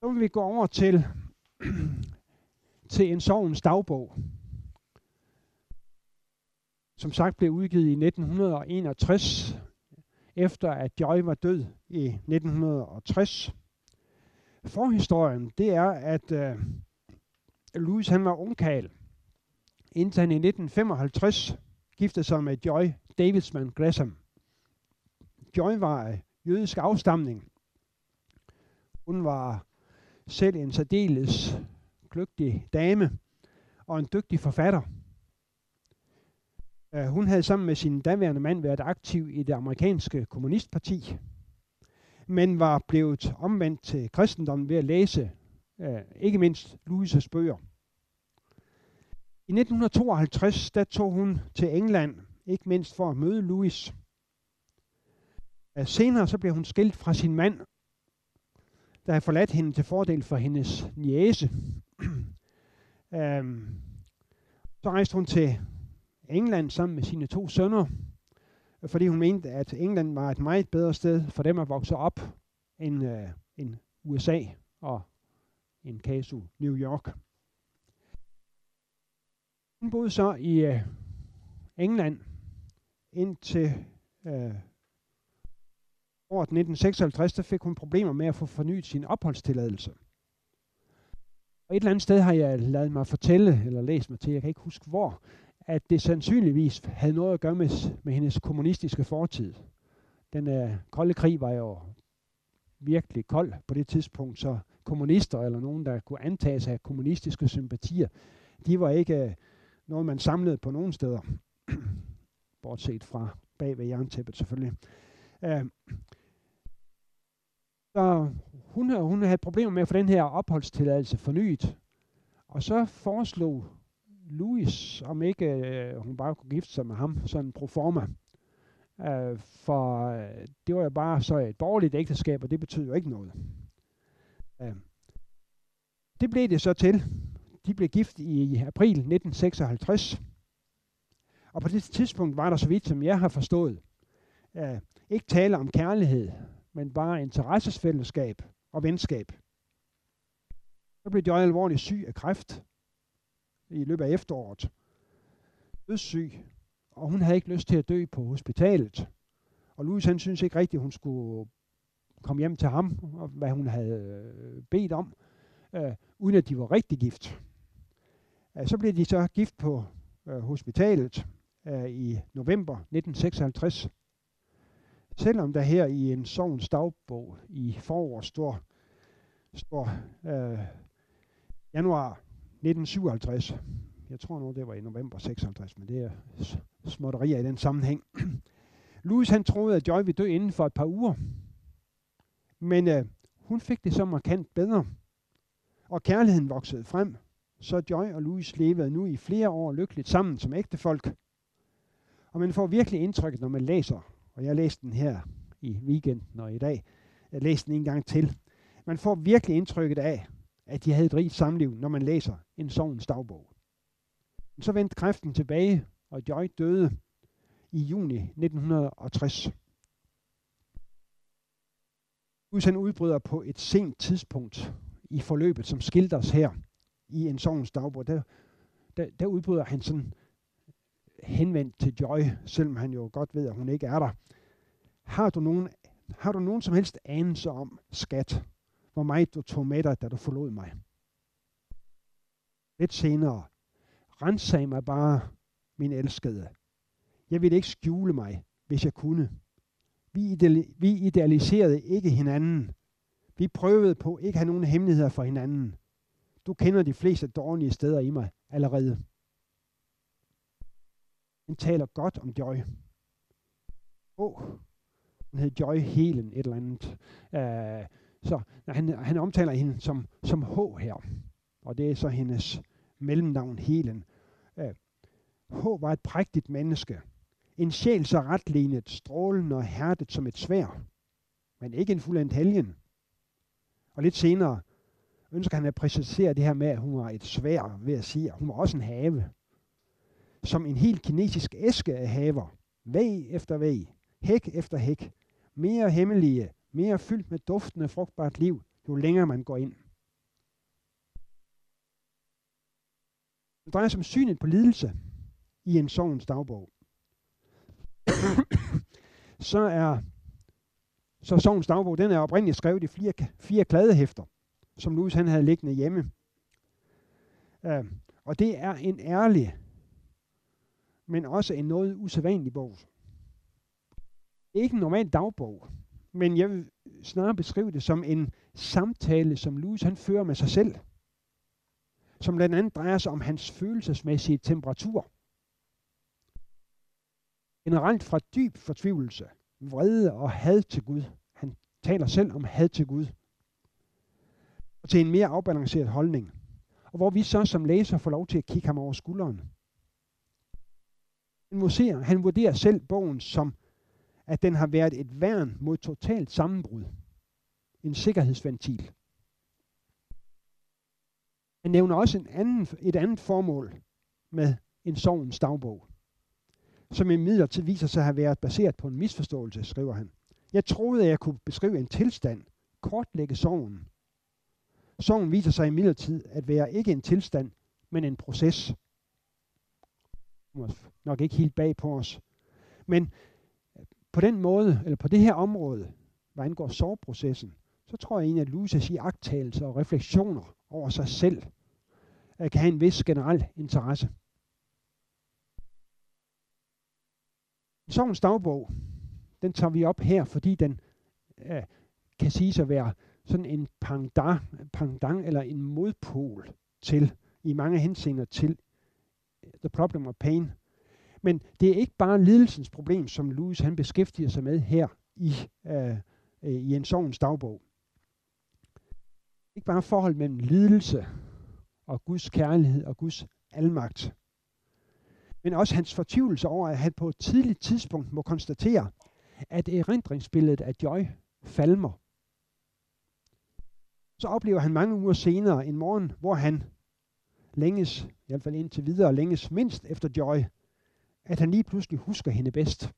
Så vil vi gå over til, til en sovens dagbog. Som sagt blev udgivet i 1961, efter at Joy var død i 1960. Forhistorien, det er, at øh, Louis han var ungkal, indtil han i 1955 giftede sig med Joy Davidsman Gresham. Joy var af jødisk afstamning. Hun var selv en særdeles kløgtig dame og en dygtig forfatter. Uh, hun havde sammen med sin daværende mand været aktiv i det amerikanske kommunistparti, men var blevet omvendt til kristendommen ved at læse uh, ikke mindst Louises bøger. I 1952 der tog hun til England, ikke mindst for at møde Louis. Uh, senere så blev hun skilt fra sin mand, der har forladt hende til fordel for hendes niese. øhm, så rejste hun til England sammen med sine to sønner, fordi hun mente, at England var et meget bedre sted for dem at vokse op end, øh, end USA og en casu New York. Hun boede så i øh, England indtil øh, året 1956, der fik hun problemer med at få fornyet sin opholdstilladelse. Og et eller andet sted har jeg lavet mig fortælle, eller læst mig til, jeg kan ikke huske hvor, at det sandsynligvis havde noget at gøre med, med hendes kommunistiske fortid. Den uh, kolde krig var jo virkelig kold på det tidspunkt, så kommunister eller nogen, der kunne antages af kommunistiske sympatier, de var ikke uh, noget, man samlede på nogen steder. Bortset fra bag ved jerntæppet selvfølgelig. Uh, så hun, hun havde problemer med at få den her opholdstilladelse fornyet. Og så foreslog Louis, om ikke øh, hun bare kunne gifte sig med ham, sådan pro forma. Øh, for øh, det var jo bare så et borgerligt ægteskab, og det betød jo ikke noget. Øh, det blev det så til. De blev gift i april 1956. Og på det tidspunkt var der, så vidt som jeg har forstået, øh, ikke tale om kærlighed, men bare interessesfællesskab og venskab. Så blev Joy alvorligt syg af kræft i løbet af efteråret. Dødssyg, og hun havde ikke lyst til at dø på hospitalet. Og Louis han synes ikke rigtigt, at hun skulle komme hjem til ham, og hvad hun havde øh, bedt om, øh, uden at de var rigtig gift. Øh, så blev de så gift på øh, hospitalet øh, i november 1956. Selvom der her i en sovens dagbog i forår står, står øh, januar 1957. Jeg tror nu, det var i november 56, men det er småtterier i den sammenhæng. Louis han troede, at Joy ville dø inden for et par uger. Men øh, hun fik det så markant bedre. Og kærligheden voksede frem. Så Joy og Louis levede nu i flere år lykkeligt sammen som ægtefolk. Og man får virkelig indtryk, når man læser og jeg læste den her i weekenden og i dag. Jeg læste den en gang til. Man får virkelig indtrykket af, at de havde et rigt samliv, når man læser en sovens dagbog. Men så vendte kræften tilbage, og Joy døde i juni 1960. Gud han udbryder på et sent tidspunkt i forløbet, som skildres her i en sovens dagbog. Der, der, der udbryder han sådan henvendt til Joy, selvom han jo godt ved, at hun ikke er der. Har du nogen, har du nogen som helst anelse om, skat, hvor meget du tog med dig, da du forlod mig? Lidt senere, rensag mig bare, min elskede. Jeg ville ikke skjule mig, hvis jeg kunne. Vi, ideali- vi idealiserede ikke hinanden. Vi prøvede på ikke at have nogen hemmeligheder for hinanden. Du kender de fleste dårlige steder i mig allerede. Han taler godt om Joy. Åh, oh, hun hed Joy Helen, et eller andet. Uh, så han, han omtaler hende som, som H her, og det er så hendes mellemnavn Helen. Uh, H var et prægtigt menneske. En sjæl så retlignet, strålende og hærdet som et svær, men ikke en fuld helgen. Og lidt senere ønsker han at præcisere det her med, at hun var et svær ved at sige, at hun var også en have som en helt kinesisk æske af haver, væg efter væg, hæk efter hæk, mere hemmelige, mere fyldt med duftende frugtbart liv, jo længere man går ind. Det drejer sig om synet på lidelse i en sovens dagbog. så er så sovens dagbog, den er oprindeligt skrevet i fire, fire kladehæfter, som Louis han havde liggende hjemme. Uh, og det er en ærlig men også en noget usædvanlig bog. Ikke en normal dagbog, men jeg vil snarere beskrive det som en samtale, som Louis han fører med sig selv. Som blandt andet drejer sig om hans følelsesmæssige temperatur. Generelt fra dyb fortvivlelse, vrede og had til Gud. Han taler selv om had til Gud. Og til en mere afbalanceret holdning. Og hvor vi så som læser får lov til at kigge ham over skulderen. Han vurderer, han vurderer selv bogen som at den har været et værn mod totalt sammenbrud. En sikkerhedsventil. Han nævner også en anden, et andet formål med en sovens dagbog, som i midlertid viser sig at have været baseret på en misforståelse, skriver han. Jeg troede, at jeg kunne beskrive en tilstand, kortlægge sorgen. Sorgen viser sig i midlertid at være ikke en tilstand, men en proces. Nok ikke helt bag på os. Men øh, på den måde, eller på det her område, hvad angår soveprocessen, så tror jeg egentlig, at Luces iagttagelser og refleksioner over sig selv øh, kan have en vis generel interesse. Sovens dagbog, den tager vi op her, fordi den øh, kan sige at være sådan en pendant, pendant eller en modpol til, i mange henseender til The Problem of Pain, men det er ikke bare lidelsens problem, som Louis han beskæftiger sig med her i, øh, øh, i en sovens dagbog. Ikke bare forhold mellem lidelse og Guds kærlighed og Guds almagt. Men også hans fortvivlelse over, at han på et tidligt tidspunkt må konstatere, at erindringsbilledet af Joy falmer. Så oplever han mange uger senere en morgen, hvor han længes, i hvert fald indtil videre, længes mindst efter Joy, at han lige pludselig husker hende bedst.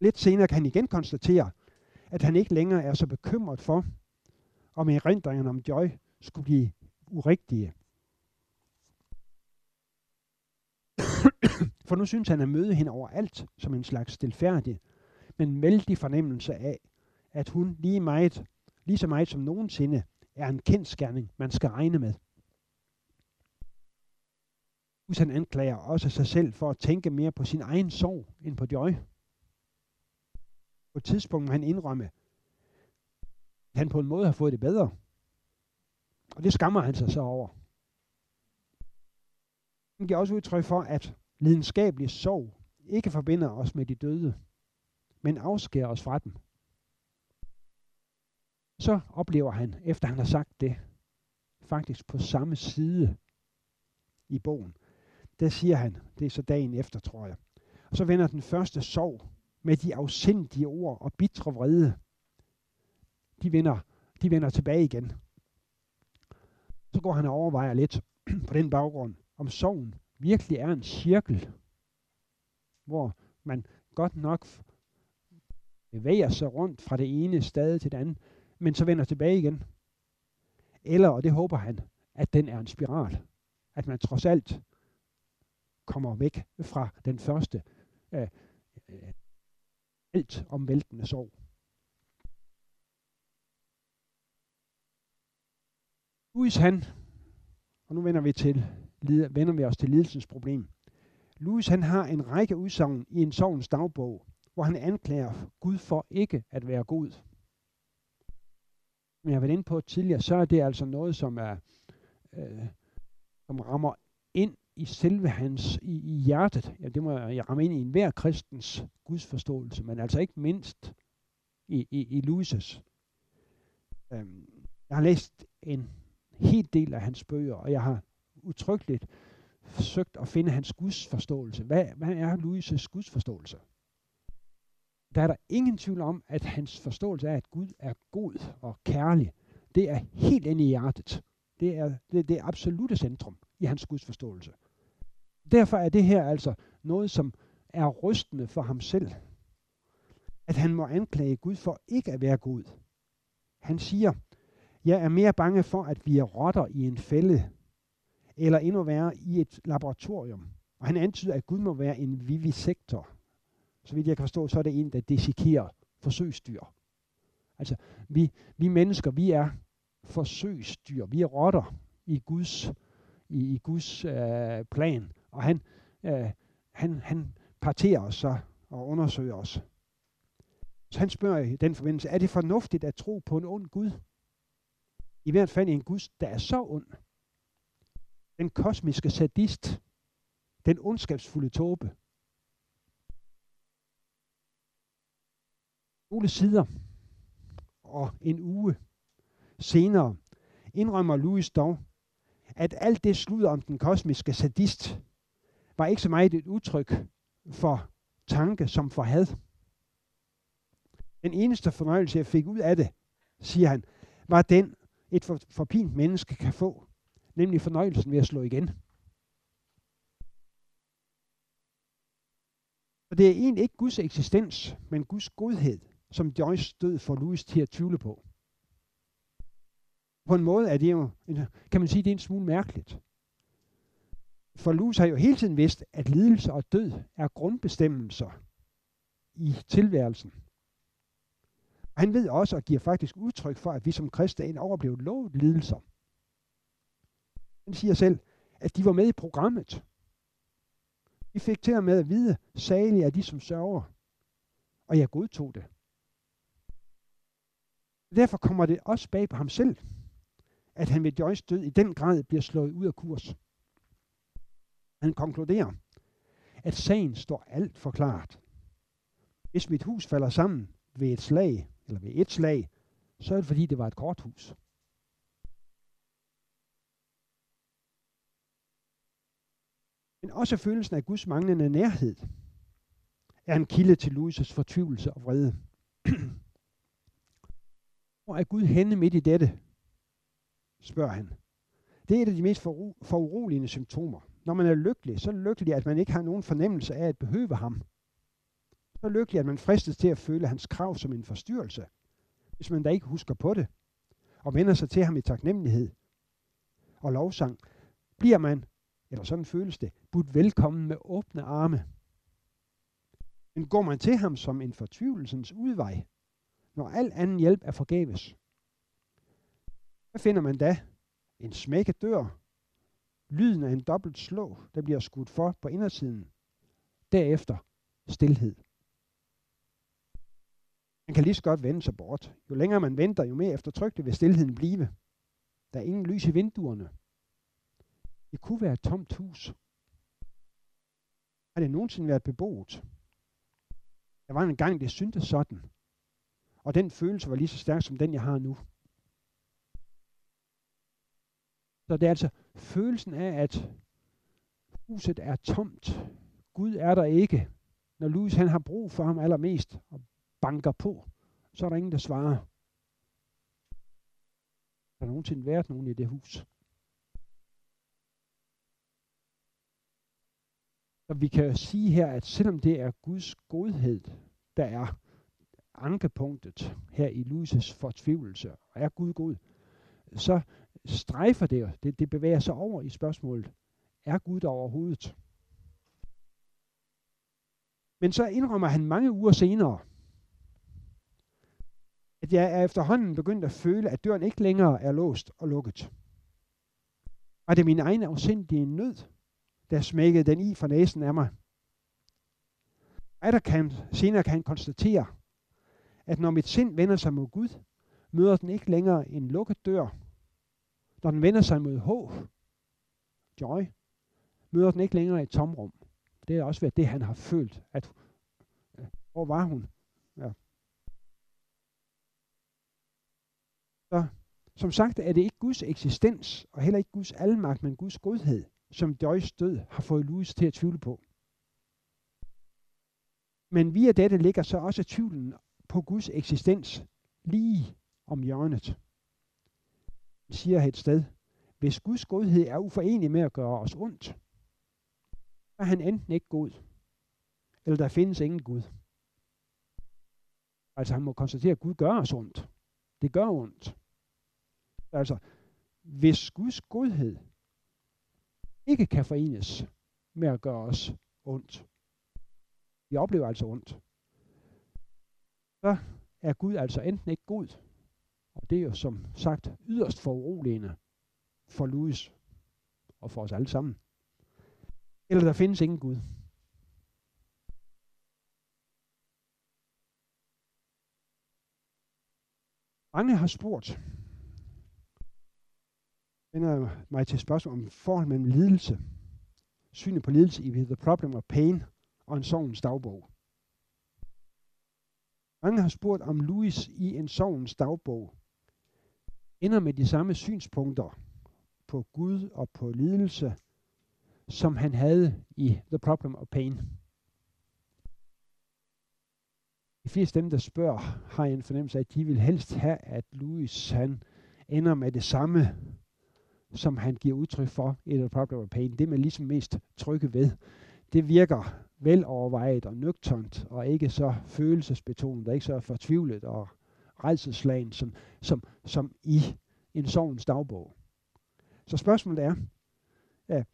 Lidt senere kan han igen konstatere, at han ikke længere er så bekymret for, om erindringerne om Joy skulle blive urigtige. For nu synes han at møde hende overalt som en slags stilfærdig, men vældig fornemmelse af, at hun lige, meget, lige så meget som nogensinde er en kendskærning, man skal regne med. Hvis han anklager også sig selv for at tænke mere på sin egen sorg end på Joy. På et tidspunkt må han indrømme, at han på en måde har fået det bedre. Og det skammer han sig så over. Han giver også udtryk for, at lidenskabelig sorg ikke forbinder os med de døde, men afskærer os fra dem. Så oplever han, efter han har sagt det, faktisk på samme side i bogen, der siger han, det er så dagen efter, tror jeg. Og så vender den første sorg med de afsindige ord og bitre vrede. De vender, de vender tilbage igen. Så går han og overvejer lidt på den baggrund, om sorgen virkelig er en cirkel, hvor man godt nok bevæger sig rundt fra det ene stade til det andet, men så vender tilbage igen. Eller, og det håber han, at den er en spiral. At man trods alt kommer væk fra den første øh, øh, alt omvæltende sorg. Louis han, og nu vender vi, til, vender vi os til lidelsens problem. Louis han har en række udsagn i en sovens dagbog, hvor han anklager Gud for ikke at være god. Men jeg har været inde på tidligere, så er det altså noget, som er øh, som rammer ind i selve hans, i, i hjertet, ja, det må jeg ramme ind i enhver kristens gudsforståelse, men altså ikke mindst i, i, i Louis' Øhm, jeg har læst en hel del af hans bøger, og jeg har utryggeligt forsøgt at finde hans gudsforståelse. Hvad, hvad er Louis' gudsforståelse? Der er der ingen tvivl om, at hans forståelse er, at Gud er god og kærlig. Det er helt inde i hjertet. Det er det, det absolute centrum i hans gudsforståelse. Derfor er det her altså noget, som er rystende for ham selv. At han må anklage Gud for ikke at være god. Han siger, jeg er mere bange for, at vi er rotter i en fælde, eller endnu værre i et laboratorium. Og han antyder, at Gud må være en vivisektor. Så vidt jeg kan forstå, så er det en, der desikerer forsøgsdyr. Altså, vi, vi mennesker, vi er forsøgsdyr. Vi er rotter i Guds, i, i Guds øh, plan. Og han, øh, han, han parterer os så og undersøger os. Så han spørger i den forbindelse, er det fornuftigt at tro på en ond Gud? I hvert fald en Gud, der er så ond. Den kosmiske sadist. Den ondskabsfulde tåbe. Nogle sider og en uge senere indrømmer Louis dog, at alt det sludder om den kosmiske sadist var ikke så meget et udtryk for tanke som for had. Den eneste fornøjelse, jeg fik ud af det, siger han, var den, et for, forpint menneske kan få, nemlig fornøjelsen ved at slå igen. Og det er egentlig ikke Guds eksistens, men Guds godhed, som Joyce stod for Louis til at tvivle på. På en måde er det jo, kan man sige, det er en smule mærkeligt. For Louis har jo hele tiden vidst, at lidelse og død er grundbestemmelser i tilværelsen. Han ved også og giver faktisk udtryk for, at vi som kristne er overblevet lovet lidelser. Han siger selv, at de var med i programmet. Vi fik til og med at vide, salige er de, som sørger. Og jeg godtog det. Derfor kommer det også bag på ham selv, at han ved Joyce død i den grad bliver slået ud af kurs. Han konkluderer, at sagen står alt forklaret. Hvis mit hus falder sammen ved et slag, eller ved et slag, så er det fordi, det var et korthus. Men også følelsen af Guds manglende nærhed er en kilde til Louis' fortvivlelse og vrede. Hvor er Gud henne midt i dette? spørger han. Det er et af de mest foruroligende symptomer. Når man er lykkelig, så er det lykkelig, at man ikke har nogen fornemmelse af at behøve ham. Så lykkelig, at man fristes til at føle hans krav som en forstyrrelse, hvis man da ikke husker på det, og vender sig til ham i taknemmelighed og lovsang, bliver man, eller sådan føles det, budt velkommen med åbne arme. Men går man til ham som en fortvivlelsens udvej, når al anden hjælp er forgæves, hvad finder man da? En smækket dør, lyden af en dobbelt slå, der bliver skudt for på indersiden. Derefter stilhed. Man kan lige så godt vende sig bort. Jo længere man venter, jo mere eftertrykkeligt vil stillheden blive. Der er ingen lys i vinduerne. Det kunne være et tomt hus. Har det nogensinde været beboet? Der var en gang, det syntes sådan. Og den følelse var lige så stærk som den, jeg har nu. Så det er altså følelsen af, at huset er tomt. Gud er der ikke. Når Louis han har brug for ham allermest og banker på, så er der ingen, der svarer. Der er nogensinde været nogen i det hus. Så vi kan sige her, at selvom det er Guds godhed, der er ankepunktet her i Louis' fortvivlelse, og er Gud god, så strejfer det, det, det bevæger sig over i spørgsmålet, er Gud der overhovedet? Men så indrømmer han mange uger senere, at jeg er efterhånden begyndt at føle, at døren ikke længere er låst og lukket. Og det er min egen afsindige nød, der smækkede den i for næsen af mig. Og kan, senere kan han konstatere, at når mit sind vender sig mod Gud, møder den ikke længere en lukket dør, når den vender sig mod håb, joy, møder den ikke længere et tomrum. Det er også været det, han har følt, at øh, hvor var hun? Ja. Så som sagt er det ikke Guds eksistens, og heller ikke Guds almagt, men Guds godhed, som Joyce død har fået Louis til at tvivle på. Men via dette ligger så også tvivlen på Guds eksistens lige om hjørnet siger et sted, hvis Guds godhed er uforenelig med at gøre os ondt, så er han enten ikke god, eller der findes ingen Gud. Altså han må konstatere, at Gud gør os ondt. Det gør ondt. Altså, hvis Guds godhed ikke kan forenes med at gøre os ondt. Vi oplever altså ondt. Så er Gud altså enten ikke god, og det er jo som sagt yderst foruroligende for Louis og for os alle sammen. Eller der findes ingen Gud. Mange har spurgt, vender mig til spørgsmål om forhold mellem lidelse, synet på lidelse i The Problem of Pain og en sovens dagbog. Mange har spurgt, om Louis i en sovens dagbog ender med de samme synspunkter på Gud og på lidelse, som han havde i The Problem of Pain. De fleste dem, der spørger, har en fornemmelse af, at de vil helst have, at Louis han ender med det samme, som han giver udtryk for i The Problem of Pain. Det man ligesom mest trygge ved. Det virker velovervejet og nøgternt, og ikke så følelsesbetonet, og ikke så fortvivlet og redselslagen, som, som, som i en sovens dagbog. Så spørgsmålet er, ja,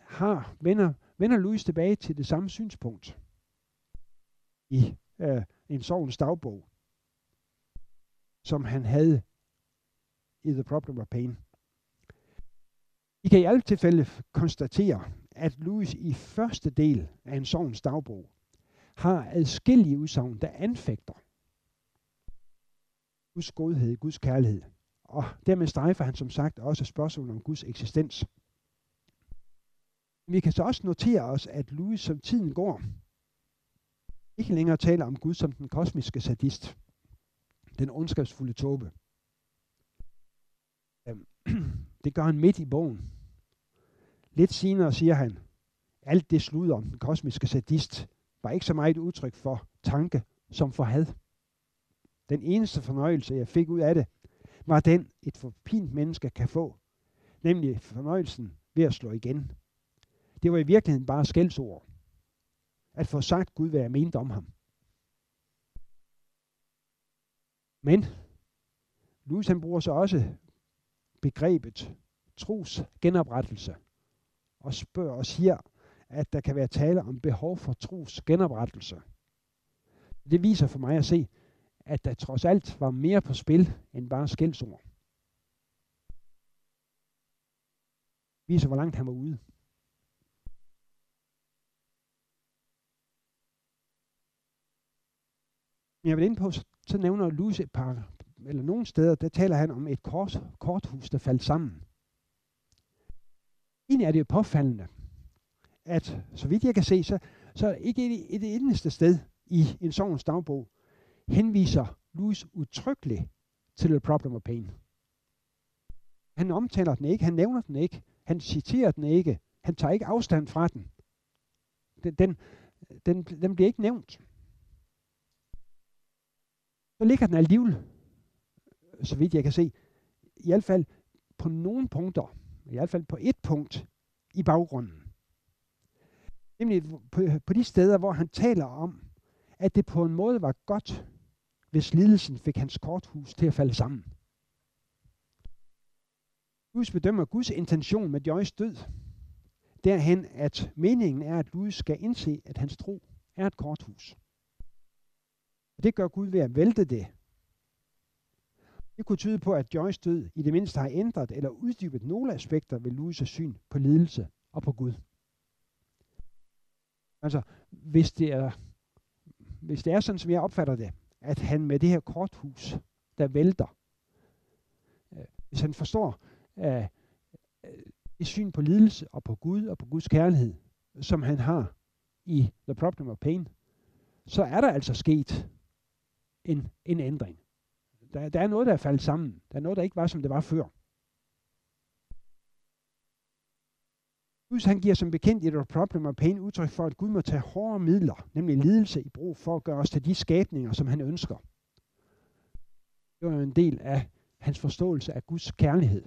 har, vender, vender Louis tilbage til det samme synspunkt i uh, en sovens dagbog, som han havde i The Problem of Pain. I kan i alle tilfælde konstatere, at Louis i første del af en sovens dagbog har adskillige udsagn, der anfægter Guds godhed, Guds kærlighed. Og dermed strejfer han som sagt også spørgsmålet om Guds eksistens. Vi kan så også notere os, at Louis som tiden går, ikke længere taler om Gud som den kosmiske sadist, den ondskabsfulde tåbe. Øhm, det gør han midt i bogen. Lidt senere siger han, alt det slud om den kosmiske sadist var ikke så meget udtryk for tanke som for had. Den eneste fornøjelse, jeg fik ud af det, var den, et forpint menneske kan få, nemlig fornøjelsen ved at slå igen. Det var i virkeligheden bare skældsord. At få sagt Gud, hvad jeg mente om ham. Men Louis han bruger så også begrebet tros genoprettelse og spørger og siger, at der kan være tale om behov for tros genoprettelse. Det viser for mig at se, at der trods alt var mere på spil end bare skældsord. Viser, hvor langt han var ude. Men jeg vil ind på, så nævner Louis et par, eller nogle steder, der taler han om et kort, korthus, der faldt sammen. Egentlig er det jo påfaldende, at så vidt jeg kan se, så, så ikke et, et eneste sted i en sovens dagbog henviser Louis utryggeligt til The Problem of Pain. Han omtaler den ikke, han nævner den ikke, han citerer den ikke, han tager ikke afstand fra den. Den, den, den, den bliver ikke nævnt. Så ligger den alligevel, så vidt jeg kan se, i hvert fald på nogle punkter, i hvert fald på et punkt i baggrunden. Nemlig på, på de steder, hvor han taler om, at det på en måde var godt, hvis lidelsen fik hans korthus til at falde sammen. Louis bedømmer Guds intention med Joyce død derhen, at meningen er, at Louis skal indse, at hans tro er et korthus. Og det gør Gud ved at vælte det. Det kunne tyde på, at Joyce død i det mindste har ændret eller uddybet nogle aspekter ved Louis' syn på lidelse og på Gud. Altså, hvis det er, hvis det er sådan, som jeg opfatter det, at han med det her korthus, der vælter, øh, hvis han forstår øh, øh, det syn på lidelse og på Gud og på Guds kærlighed, som han har i The Problem of Pain, så er der altså sket en, en ændring. Der, der er noget, der er faldet sammen. Der er noget, der ikke var, som det var før. Gud han giver som bekendt i The Problem og Pain udtryk for, at Gud må tage hårde midler, nemlig lidelse i brug for at gøre os til de skabninger, som han ønsker. Det var jo en del af hans forståelse af Guds kærlighed.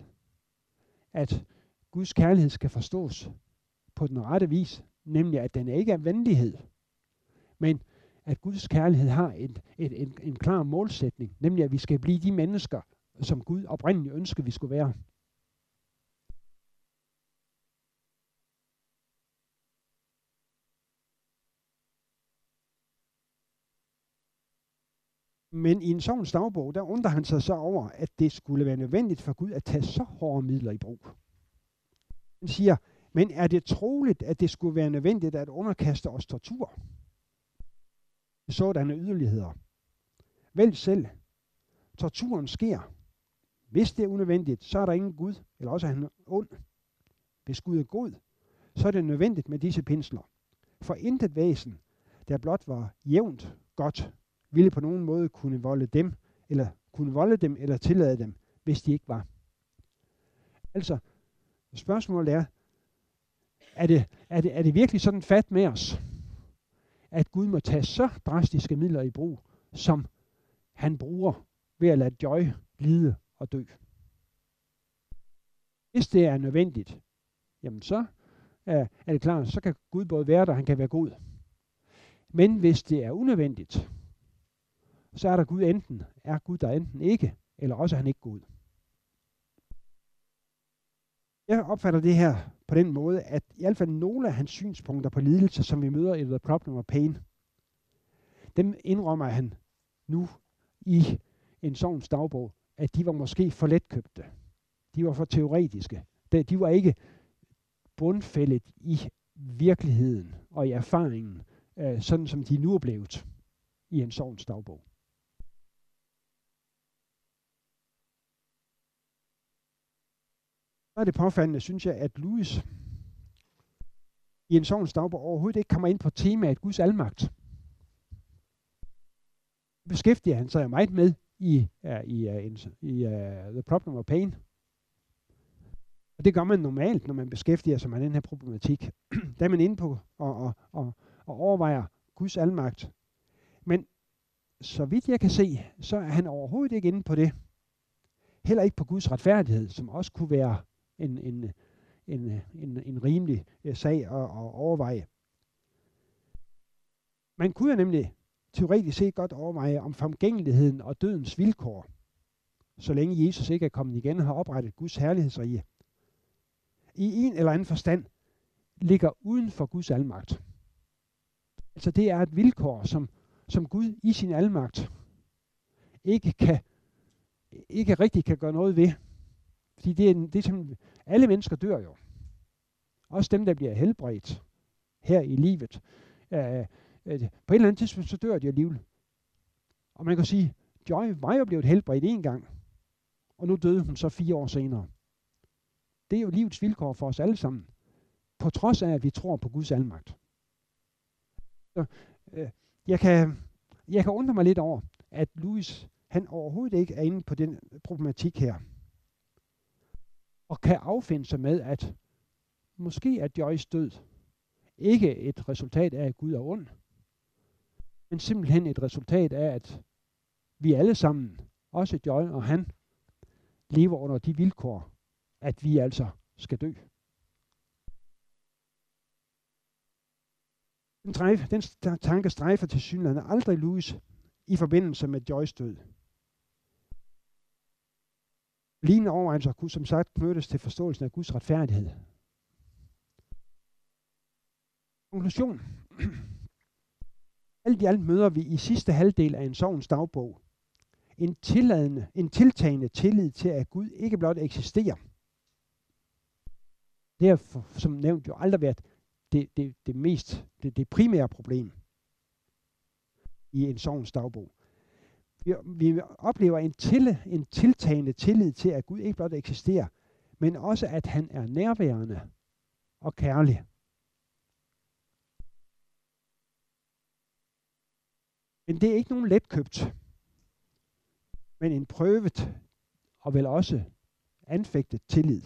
At Guds kærlighed skal forstås på den rette vis, nemlig at den ikke er venlighed, men at Guds kærlighed har en, en, en, en klar målsætning, nemlig at vi skal blive de mennesker, som Gud oprindeligt ønskede, vi skulle være. Men i en sådan dagbog, der undrer han sig så over, at det skulle være nødvendigt for Gud at tage så hårde midler i brug. Han siger, men er det troligt, at det skulle være nødvendigt at underkaste os tortur? Sådanne yderligheder. Vælg selv. Torturen sker. Hvis det er unødvendigt, så er der ingen Gud, eller også er han ond. Hvis Gud er god, så er det nødvendigt med disse pinsler. For intet væsen, der blot var jævnt godt, ville på nogen måde kunne volde dem, eller kunne volde dem, eller tillade dem, hvis de ikke var. Altså, spørgsmålet er, er det, er det, er det virkelig sådan fat med os, at Gud må tage så drastiske midler i brug, som han bruger ved at lade Joy lide og dø? Hvis det er nødvendigt, jamen så er det klart, så kan Gud både være der, han kan være god. Men hvis det er unødvendigt, så er der Gud enten, er Gud der enten ikke, eller også er han ikke Gud. Jeg opfatter det her på den måde, at i hvert fald nogle af hans synspunkter på lidelse, som vi møder i The Problem of Pain, dem indrømmer han nu i en sovens dagbog, at de var måske for letkøbte. De var for teoretiske. De var ikke bundfældet i virkeligheden og i erfaringen, øh, sådan som de nu er blevet i en sovens dagbog. Er det påfaldende, synes jeg, at Louis i en sovens dagbog overhovedet ikke kommer ind på temaet Guds almagt. Beskæftiger han sig meget med i, uh, i, uh, i uh, The Problem of Pain. Og det gør man normalt, når man beskæftiger sig med den her problematik. Der er man inde på og, og, og, og overvejer Guds almagt. Men så vidt jeg kan se, så er han overhovedet ikke inde på det. Heller ikke på Guds retfærdighed, som også kunne være en, en, en, en, en rimelig øh, sag at, at overveje. Man kunne jo nemlig teoretisk set godt overveje om forgængeligheden og dødens vilkår, så længe Jesus ikke er kommet igen og har oprettet Guds herlighedsrige, i en eller anden forstand ligger uden for Guds almagt. Altså det er et vilkår, som, som Gud i sin almagt ikke kan ikke rigtig kan gøre noget ved. Fordi det er, det er simpelthen, alle mennesker dør jo. Også dem, der bliver helbredt her i livet. Øh, øh, på et eller andet tidspunkt, så dør de alligevel. Og man kan sige, Joy var jo blevet helbredt en gang, og nu døde hun så fire år senere. Det er jo livets vilkår for os alle sammen. På trods af, at vi tror på Guds almagt. Så, øh, jeg, kan, jeg kan undre mig lidt over, at Louis han overhovedet ikke er inde på den problematik her. Og kan affinde sig med, at måske er Joyce død ikke et resultat af, at Gud er ond, men simpelthen et resultat af, at vi alle sammen, også Joy og han, lever under de vilkår, at vi altså skal dø. Den, strejf, den tanke strejfer til synligheden aldrig Louis i forbindelse med Joyce død. Lignende overvejelser kunne som sagt knyttes til forståelsen af Guds retfærdighed. Konklusion. Alt i alt møder vi i sidste halvdel af en sovens dagbog en, tilladende, en tiltagende tillid til, at Gud ikke blot eksisterer, det har som nævnt jo aldrig været det, det, det mest, det, det primære problem i en sovens dagbog. Vi, vi oplever en, til, en tiltagende tillid til, at Gud ikke blot eksisterer, men også at han er nærværende og kærlig. Men det er ikke nogen letkøbt, men en prøvet og vel også anfægtet tillid.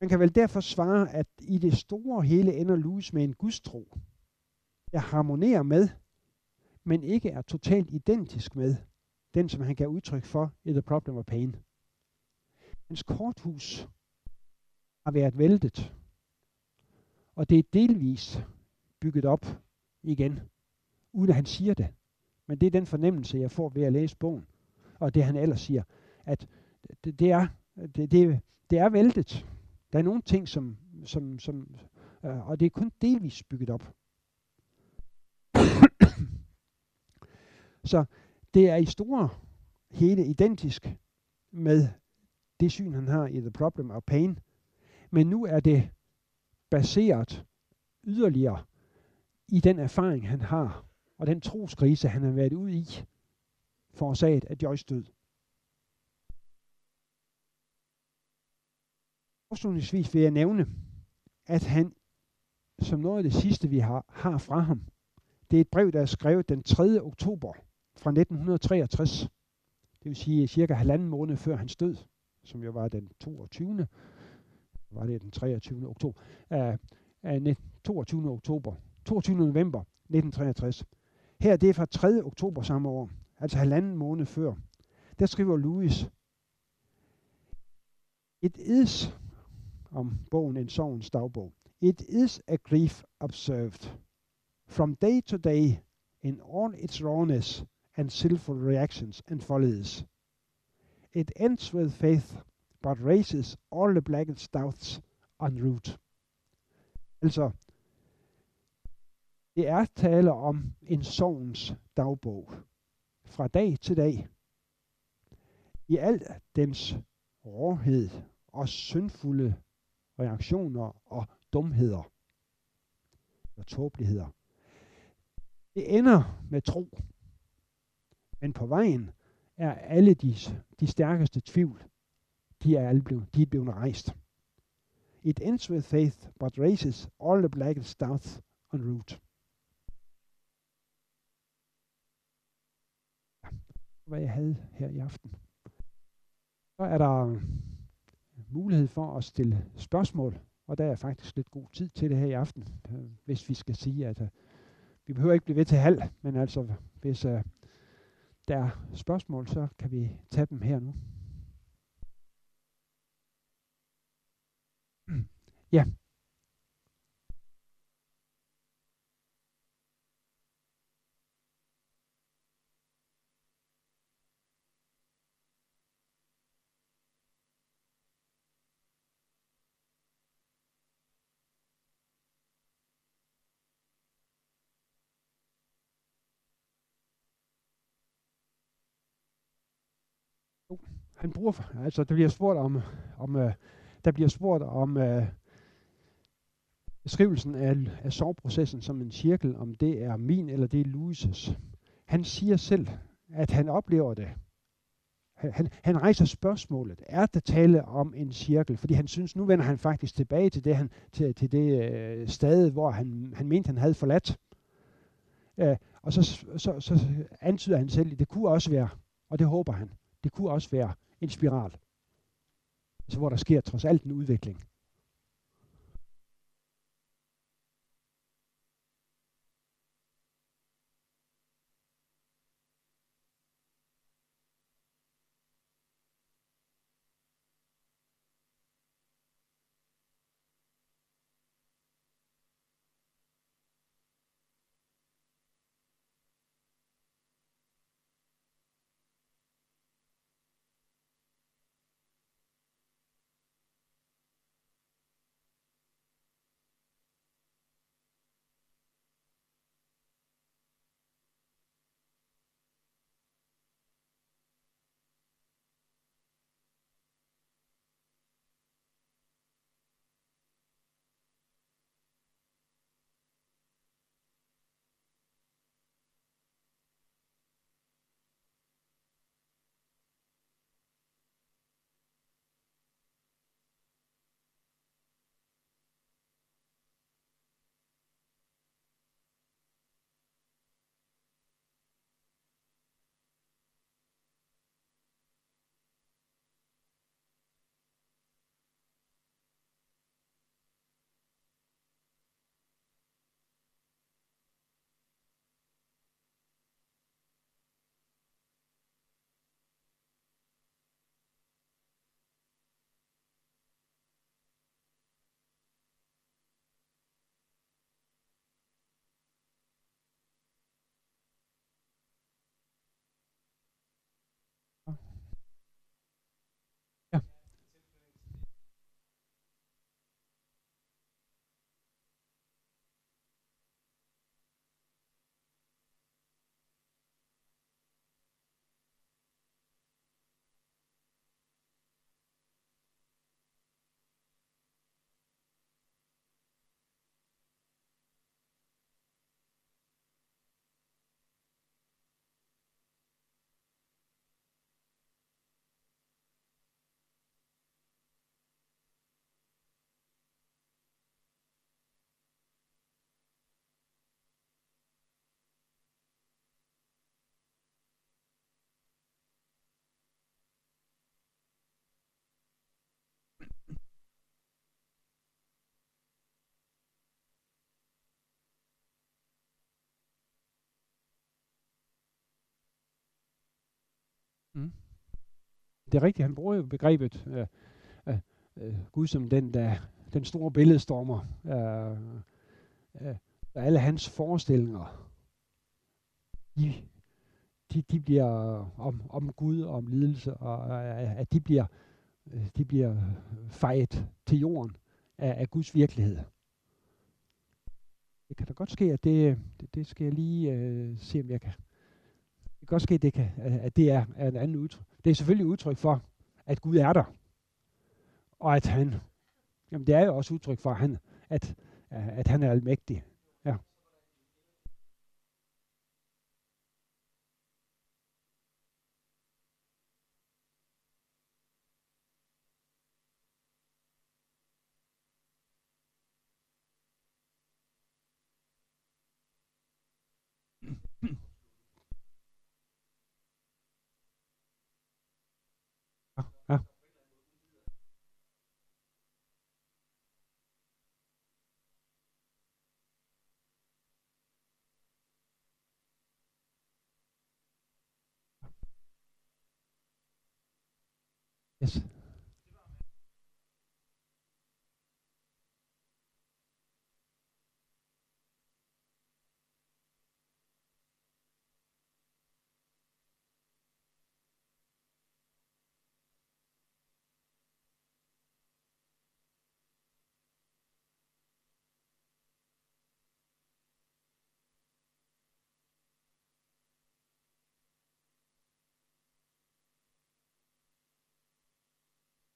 Man kan vel derfor svare, at i det store hele ender Louis med en gudstro, der harmonerer med, men ikke er totalt identisk med den, som han gav udtryk for i The Problem of Pain. Hans korthus har været væltet, og det er delvis bygget op igen, uden at han siger det. Men det er den fornemmelse, jeg får ved at læse bogen, og det han ellers siger, at det, det, er, det, det, det er væltet, der er nogle ting, som, som, som øh, og det er kun delvis bygget op. Så det er i store hele identisk med det syn, han har i The Problem of Pain. Men nu er det baseret yderligere i den erfaring, han har, og den troskrise, han har været ud i, forårsaget af Joyce død. Afslutningsvis vil jeg nævne, at han, som noget af det sidste, vi har, har fra ham, det er et brev, der er skrevet den 3. oktober fra 1963. Det vil sige cirka halvanden måned før hans død, som jo var den 22. Var det den 23. oktober? Uh, 22. oktober. 22. november 1963. Her det er fra 3. oktober samme år, altså halvanden måned før. Der skriver Louis, It is, om bogen En sovens dagbog, It is a grief observed from day to day in all its rawness and sinful reactions and follies. It ends with faith, but raises all the blackest doubts en route. Altså, det er tale om en sovens dagbog. Fra dag til dag. I al dens råhed og syndfulde reaktioner og dumheder og tåbeligheder. Det ender med tro. Men på vejen er alle de, de stærkeste tvivl, de er alle blevet, de er blevet rejst. It ends with faith, but raises all the blackest doubts on route. Hvad jeg havde her i aften. Så er der øh, mulighed for at stille spørgsmål, og der er faktisk lidt god tid til det her i aften, øh, hvis vi skal sige, at uh, vi behøver ikke blive ved til halv, men altså hvis uh, der er spørgsmål, så kan vi tage dem her nu. Ja. Han bruger, altså der bliver spurgt om, om uh, der bliver spurgt om uh, beskrivelsen af, af soveprocessen som en cirkel, om det er min eller det er Louises. Han siger selv, at han oplever det. Han, han rejser spørgsmålet, er der tale om en cirkel? Fordi han synes, nu vender han faktisk tilbage til det, han, til, til det øh, sted, hvor han, han mente, han havde forladt. Øh, og så, så, så antyder han selv, at det kunne også være, og det håber han, det kunne også være en spiral. Altså hvor der sker trods alt en udvikling. Mm. Det er rigtigt, han bruger jo begrebet øh, øh, øh, Gud som den, der, den store billedstormer. Øh, øh, alle hans forestillinger, de, de, de bliver om, om Gud og om lidelse, og øh, at de bliver, øh, de bliver fejet til jorden af, af Guds virkelighed. Det kan da godt ske, at det, det, det skal jeg lige øh, se, om jeg kan. Det kan godt ske, det, kan, at det er, er en anden udtryk. Det er selvfølgelig udtryk for, at Gud er der. Og at han, jamen det er jo også udtryk for, at han, at, at han er almægtig. Yes.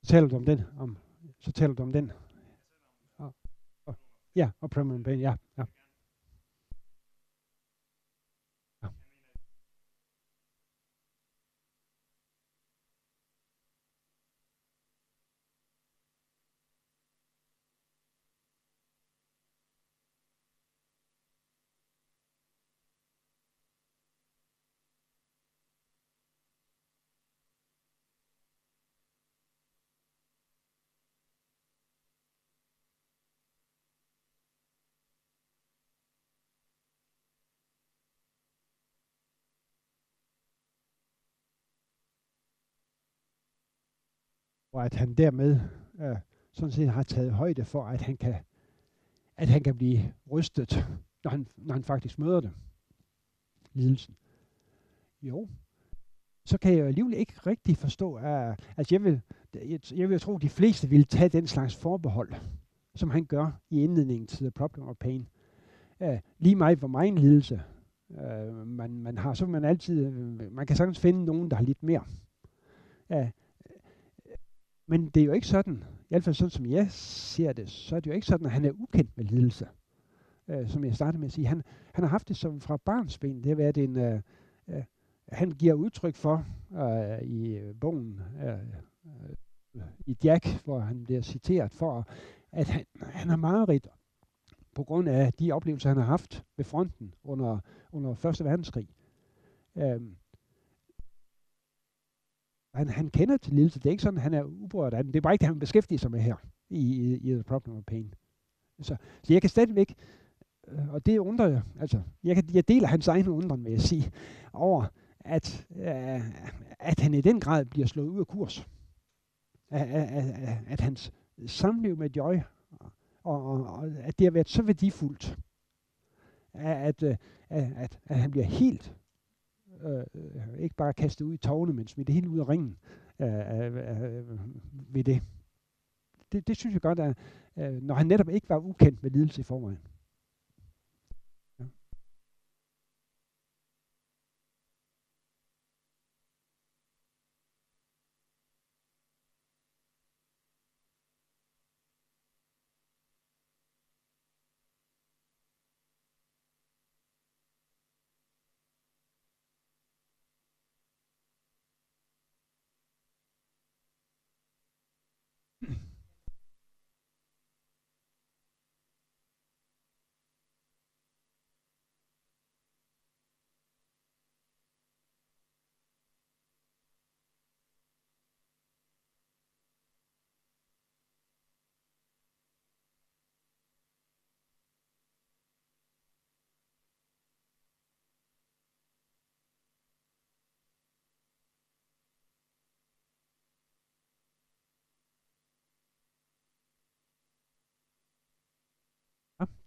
Så taler du om den, om, så taler du om den. Og, og, ja, og permanent pain, ja, ja. ja og at han dermed øh, sådan set har taget højde for, at han kan, at han kan blive rystet, når han, når han faktisk møder det. Lidelsen. Jo, så kan jeg jo alligevel ikke rigtig forstå, at altså jeg vil, jeg, jeg vil tro, at de fleste vil tage den slags forbehold, som han gør i indledningen til The Problem of Pain. Uh, lige meget hvor meget lidelse uh, man, man har, så man altid, uh, man kan sagtens finde nogen, der har lidt mere. Uh, men det er jo ikke sådan, i hvert fald sådan som jeg ser det, så er det jo ikke sådan, at han er ukendt med lidelse. Øh, som jeg startede med at sige. Han, han har haft det som fra barnsben. Det har været en, Øh, øh, han giver udtryk for øh, i øh, bogen øh, øh, i Jack, hvor han bliver citeret for, at han, han har mareridt på grund af de oplevelser, han har haft ved fronten under, under Første Verdenskrig. Uh, han, han kender til lidelse. Det er ikke sådan, han er uberørt af den. Det er bare ikke det, han beskæftiger sig med her i, i, i The Problem of Pain. Så, så jeg kan stadigvæk, øh, og det undrer jeg, altså, jeg, kan, jeg deler hans egen undren, vil jeg sige, over, at, øh, at han i den grad bliver slået ud af kurs. At, at, at, at hans samliv med Joy, og, og, og at det har været så værdifuldt, at, at, øh, at, at han bliver helt Øh, øh, ikke bare kastet ud i tårne, men smidt det hele ud af ringen øh øh, øh, øh, ved det. det. Det synes jeg godt, at øh, når han netop ikke var ukendt med lidelse i forvejen.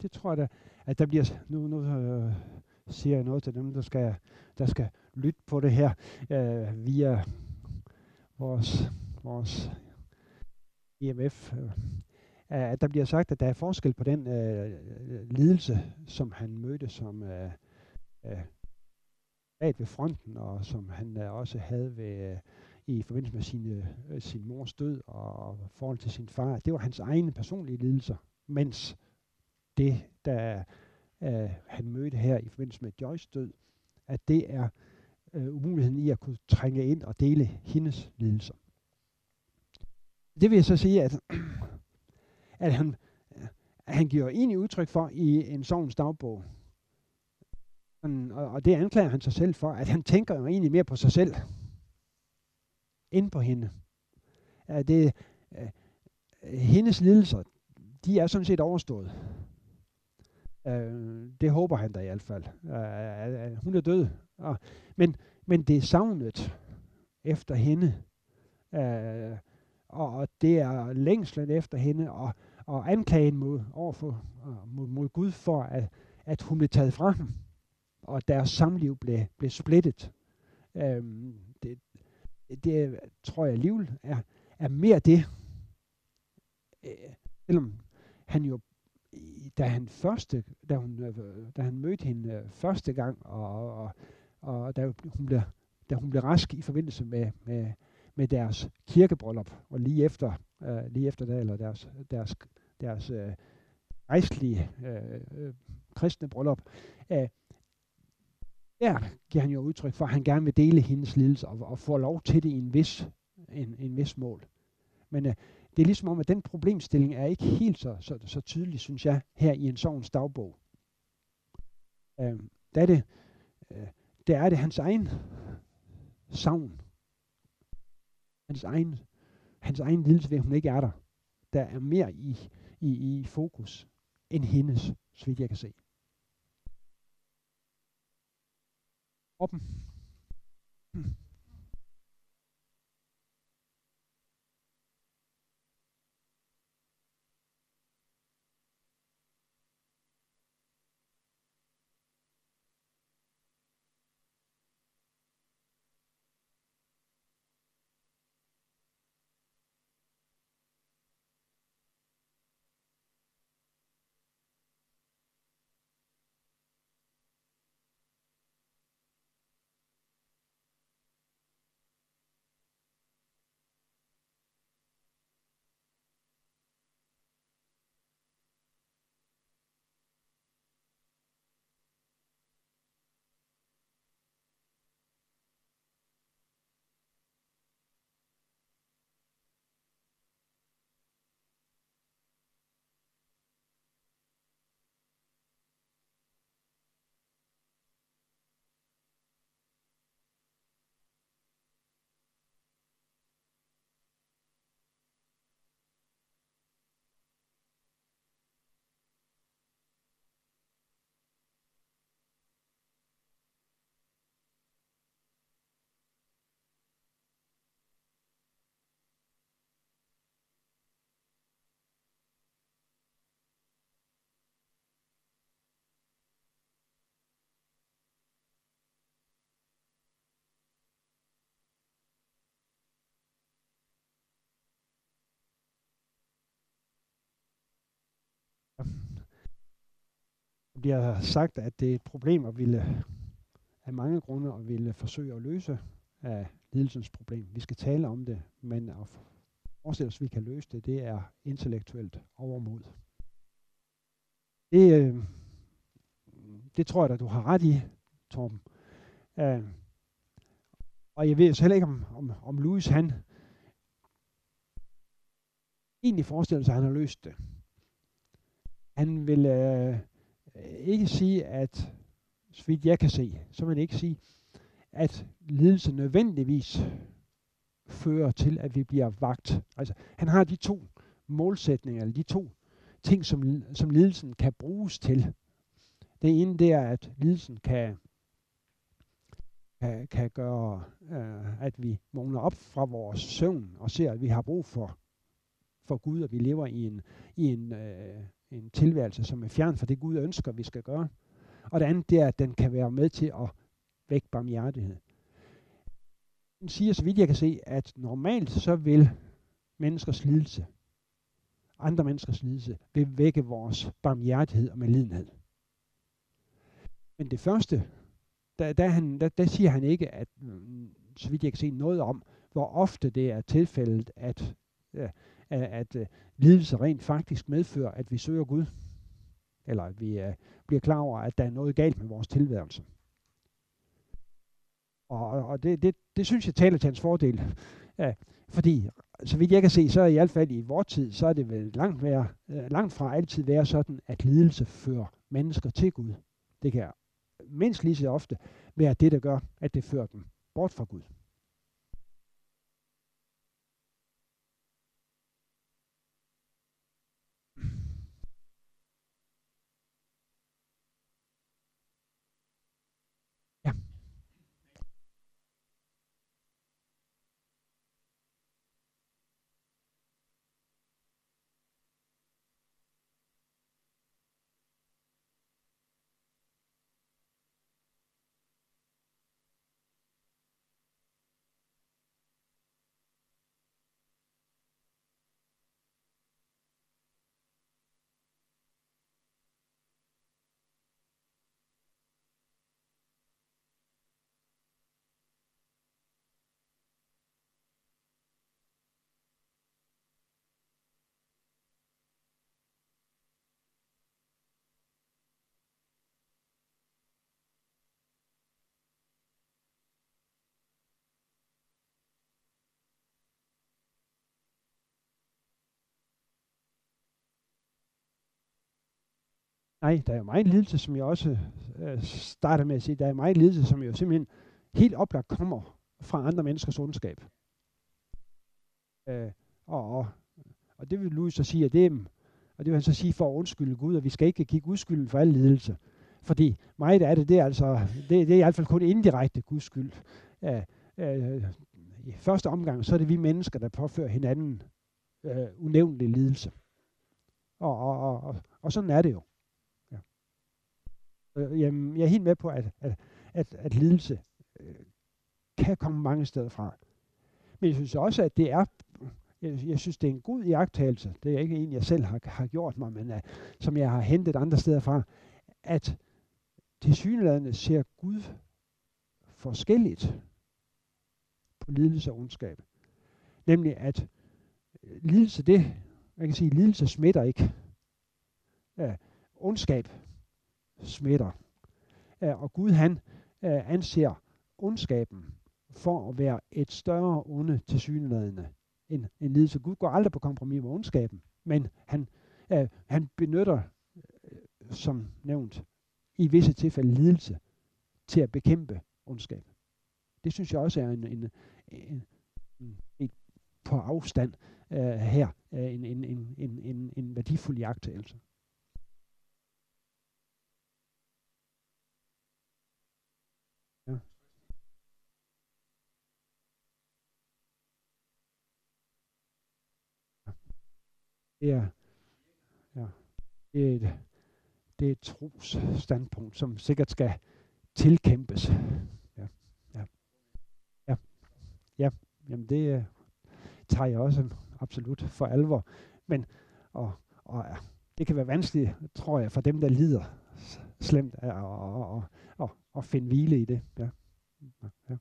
Det tror jeg da, at der bliver, nu, nu øh, siger jeg noget til dem, der skal, der skal lytte på det her øh, via vores, vores EMF. Øh, at der bliver sagt, at der er forskel på den øh, lidelse, som han mødte som øh, øh, ved fronten, og som han øh, også havde ved, øh, i forbindelse med sine, øh, sin mors død og, og forhold til sin far. Det var hans egne personlige lidelser, mens det, der øh, han mødte her i forbindelse med Joyce død, at det er øh, umuligheden i at kunne trænge ind og dele hendes lidelser. Det vil jeg så sige, at, at han, at han giver egentlig udtryk for i en sovens dagbog. Og, og det anklager han sig selv for, at han tænker jo egentlig mere på sig selv, end på hende. At det, uh, hendes lidelser, de er sådan set overstået. Øh, det håber han da i hvert fald. Øh, øh, øh, hun er død. Og, men, men det er savnet efter hende. Øh, og det er længslen efter hende, og, og anklagen mod, overfor, øh, mod, mod Gud for, at, at hun blev taget fra ham, og deres samliv blev, blev splittet. Øhm, det, det tror jeg alligevel er, er mere det, øh, selvom han jo, da han første, da, hun, øh, da han mødte hende øh, første gang, og, og, og da hun blev, da hun blev rask i forbindelse med, med, med deres kirkebryllup, og lige efter, øh, lige efter det, eller deres, deres, deres øh, rejslige øh, øh, kristne bryllup, øh, der giver han jo udtryk for, at han gerne vil dele hendes lidelse og, og få lov til det i en vis, en, en vis mål. Men øh, det er ligesom om, at den problemstilling er ikke helt så, så, så tydelig, synes jeg, her i en sovens dagbog. Øh, der, er det, øh, der er det hans egen savn. Hans egen, hans egen lidelse ved, at hun ikke er der. Der er mere i, i, i fokus end hendes, så vidt jeg kan se. Open. Hmm. Bliver sagt, at det er et problem at ville af mange grunde at ville forsøge at løse af lidelsens problem. Vi skal tale om det, men at forestille os, at vi kan løse det, det er intellektuelt overmod. Det, øh, det tror jeg da, du har ret i, Torben. Uh, og jeg ved så heller ikke, om, om, om Louis han egentlig forestiller sig, at han har løst det. Han vil øh, Øh, ikke sige, at så vidt jeg kan se, så vil man ikke sige, at lidelse nødvendigvis fører til, at vi bliver vagt. Altså, han har de to målsætninger, eller de to ting, som, som lidelsen kan bruges til. Det ene, det er, at lidelsen kan, kan, kan gøre, øh, at vi vågner op fra vores søvn og ser, at vi har brug for, for Gud, og vi lever i en, i en, øh, en tilværelse, som er fjern fra det Gud ønsker, vi skal gøre. Og det andet, det er, at den kan være med til at vække barmhjertighed. Den siger, så vidt jeg kan se, at normalt så vil menneskers lidelse, andre menneskers lidelse, vil vække vores barmhjertighed og medlidenhed. Men det første, der, der, han, der, der siger han ikke, at mm, så vidt jeg kan se noget om, hvor ofte det er tilfældet, at, ja, at, at øh, uh, lidelse rent faktisk medfører, at vi søger Gud. Eller at vi uh, bliver klar over, at der er noget galt med vores tilværelse. Og, og det, det, det synes jeg taler til hans fordel. Ja, fordi, så vidt jeg kan se, så er i hvert fald i vores tid, så er det vel langt, være, øh, langt fra altid være sådan, at lidelse fører mennesker til Gud. Det kan mindst lige så ofte være det, der gør, at det fører dem bort fra Gud. Nej, der er jo meget lidelse, som jeg også øh, starter med at sige. Der er meget lidelse, som jo simpelthen helt oplagt kommer fra andre menneskers ondskab. Øh, og, og, og det vil Louis så sige, at det, og det vil han så sige for at undskylde Gud, at vi skal ikke kigge udskylden for al lidelse. Fordi meget af det, det er altså, det, det er i hvert fald kun indirekte Guds skyld. Øh, øh, I første omgang, så er det vi mennesker, der påfører hinanden øh, unævnlig lidelse. Og, og, og, og, og sådan er det jo. Øh, jamen, jeg er helt med på, at, at, at, at lidelse øh, kan komme mange steder fra. Men jeg synes også, at det er, jeg, jeg synes, det er en god iagttagelse. Det er ikke en, jeg selv har, har gjort mig, men uh, som jeg har hentet andre steder fra, at til synlædende ser Gud forskelligt på lidelse og ondskab. Nemlig at øh, lidelse, det, man kan sige, lidelse smitter ikke. Ja, ondskab smitter. Og Gud han øh, anser ondskaben for at være et større onde til synlædende end, end lidelse. Gud går aldrig på kompromis med ondskaben, men han, øh, han benytter, øh, som nævnt, i visse tilfælde lidelse til at bekæmpe ondskab. Det synes jeg også er en, en, en, en, en på afstand øh, her øh, en, en, en, en, en, en værdifuld jagttagelse. Det er, ja, det er et, det er et tros standpunkt, som sikkert skal tilkæmpes. Ja, ja, ja, ja jamen det uh, tager jeg også absolut for alvor. Men og, og, ja, det kan være vanskeligt, tror jeg, for dem, der lider slemt at, at, at, at, at finde hvile i det. Ja. Ja.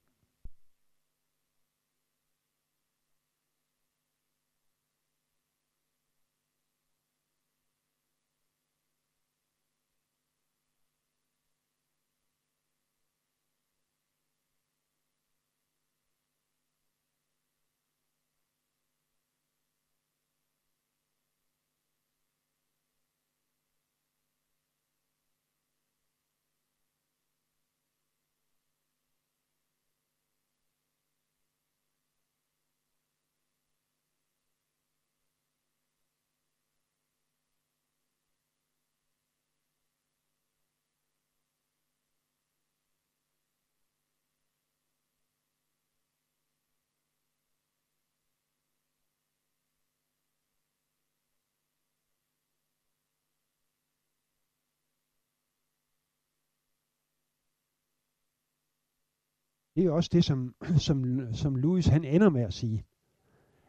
Det er jo også det, som, som, som Louis han ender med at sige.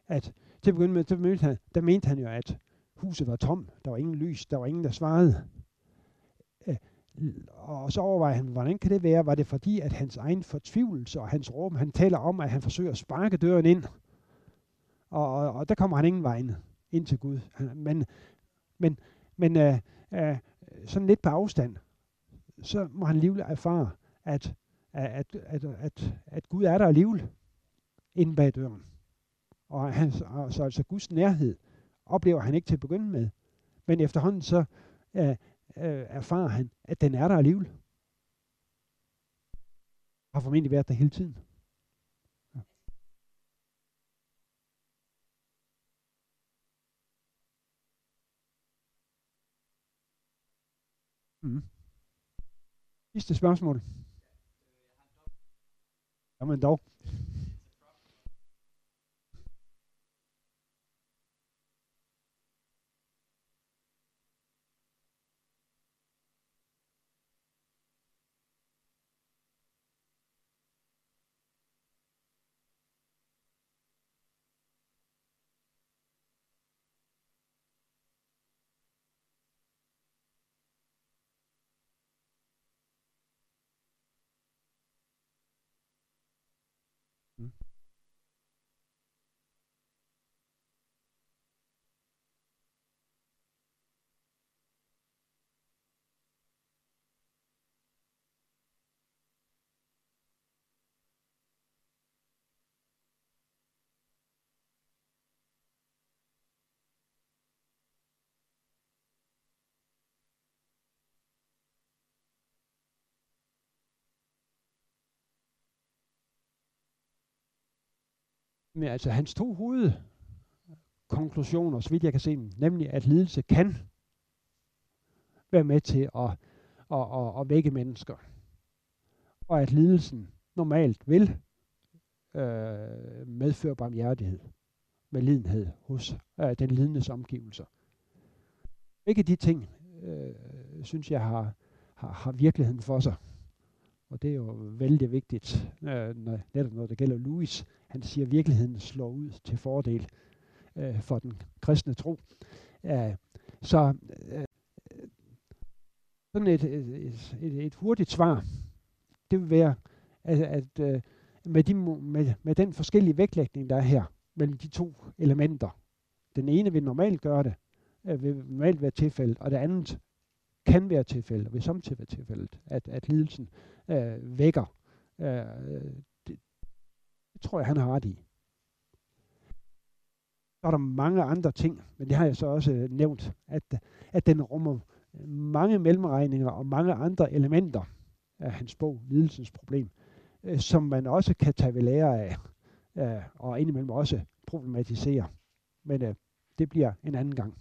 At til at begynde med, der mente, han, der mente han jo, at huset var tom. Der var ingen lys. Der var ingen, der svarede. Øh, og så overvejer han, hvordan kan det være? Var det fordi, at hans egen fortvivlelse og hans råb, han taler om, at han forsøger at sparke døren ind. Og, og, og der kommer han ingen vegne ind til Gud. Men, men, men øh, øh, sådan lidt på afstand, så må han alligevel erfare, at, at, at, at, at Gud er der alligevel inde bag døren. Og han, så altså Guds nærhed oplever han ikke til at begynde med. Men efterhånden så øh, øh, erfarer han, at den er der alligevel. Har formentlig været der hele tiden. Ja. Mm. Sidste spørgsmål. Jamen dog. Med altså hans to hovedkonklusioner, så vidt jeg kan se dem, nemlig at lidelse kan være med til at, at, at, at vække mennesker. Og at lidelsen normalt vil øh, medføre barmhjertighed med lidenhed hos øh, den lidendes omgivelser. Begge de ting, øh, synes jeg, har, har, har virkeligheden for sig. Og det er jo vældig vigtigt, øh, når, netop når det gælder Louis. Han siger, at virkeligheden slår ud til fordel øh, for den kristne tro. Æh, så øh, sådan et, et, et, et hurtigt svar, det vil være, at, at øh, med, de, med, med den forskellige vægtlægning, der er her, mellem de to elementer, den ene vil normalt gøre det, øh, vil normalt være tilfældet, og det andet kan være tilfældet, og vil samtidig være tilfældet, at, at lidelsen øh, vækker. Øh, det, det tror jeg, han har ret i. Så er der mange andre ting, men det har jeg så også øh, nævnt, at, at den rummer øh, mange mellemregninger og mange andre elementer af hans bog, Lidelsens Problem, øh, som man også kan tage ved lære af, øh, og indimellem også problematisere. Men øh, det bliver en anden gang.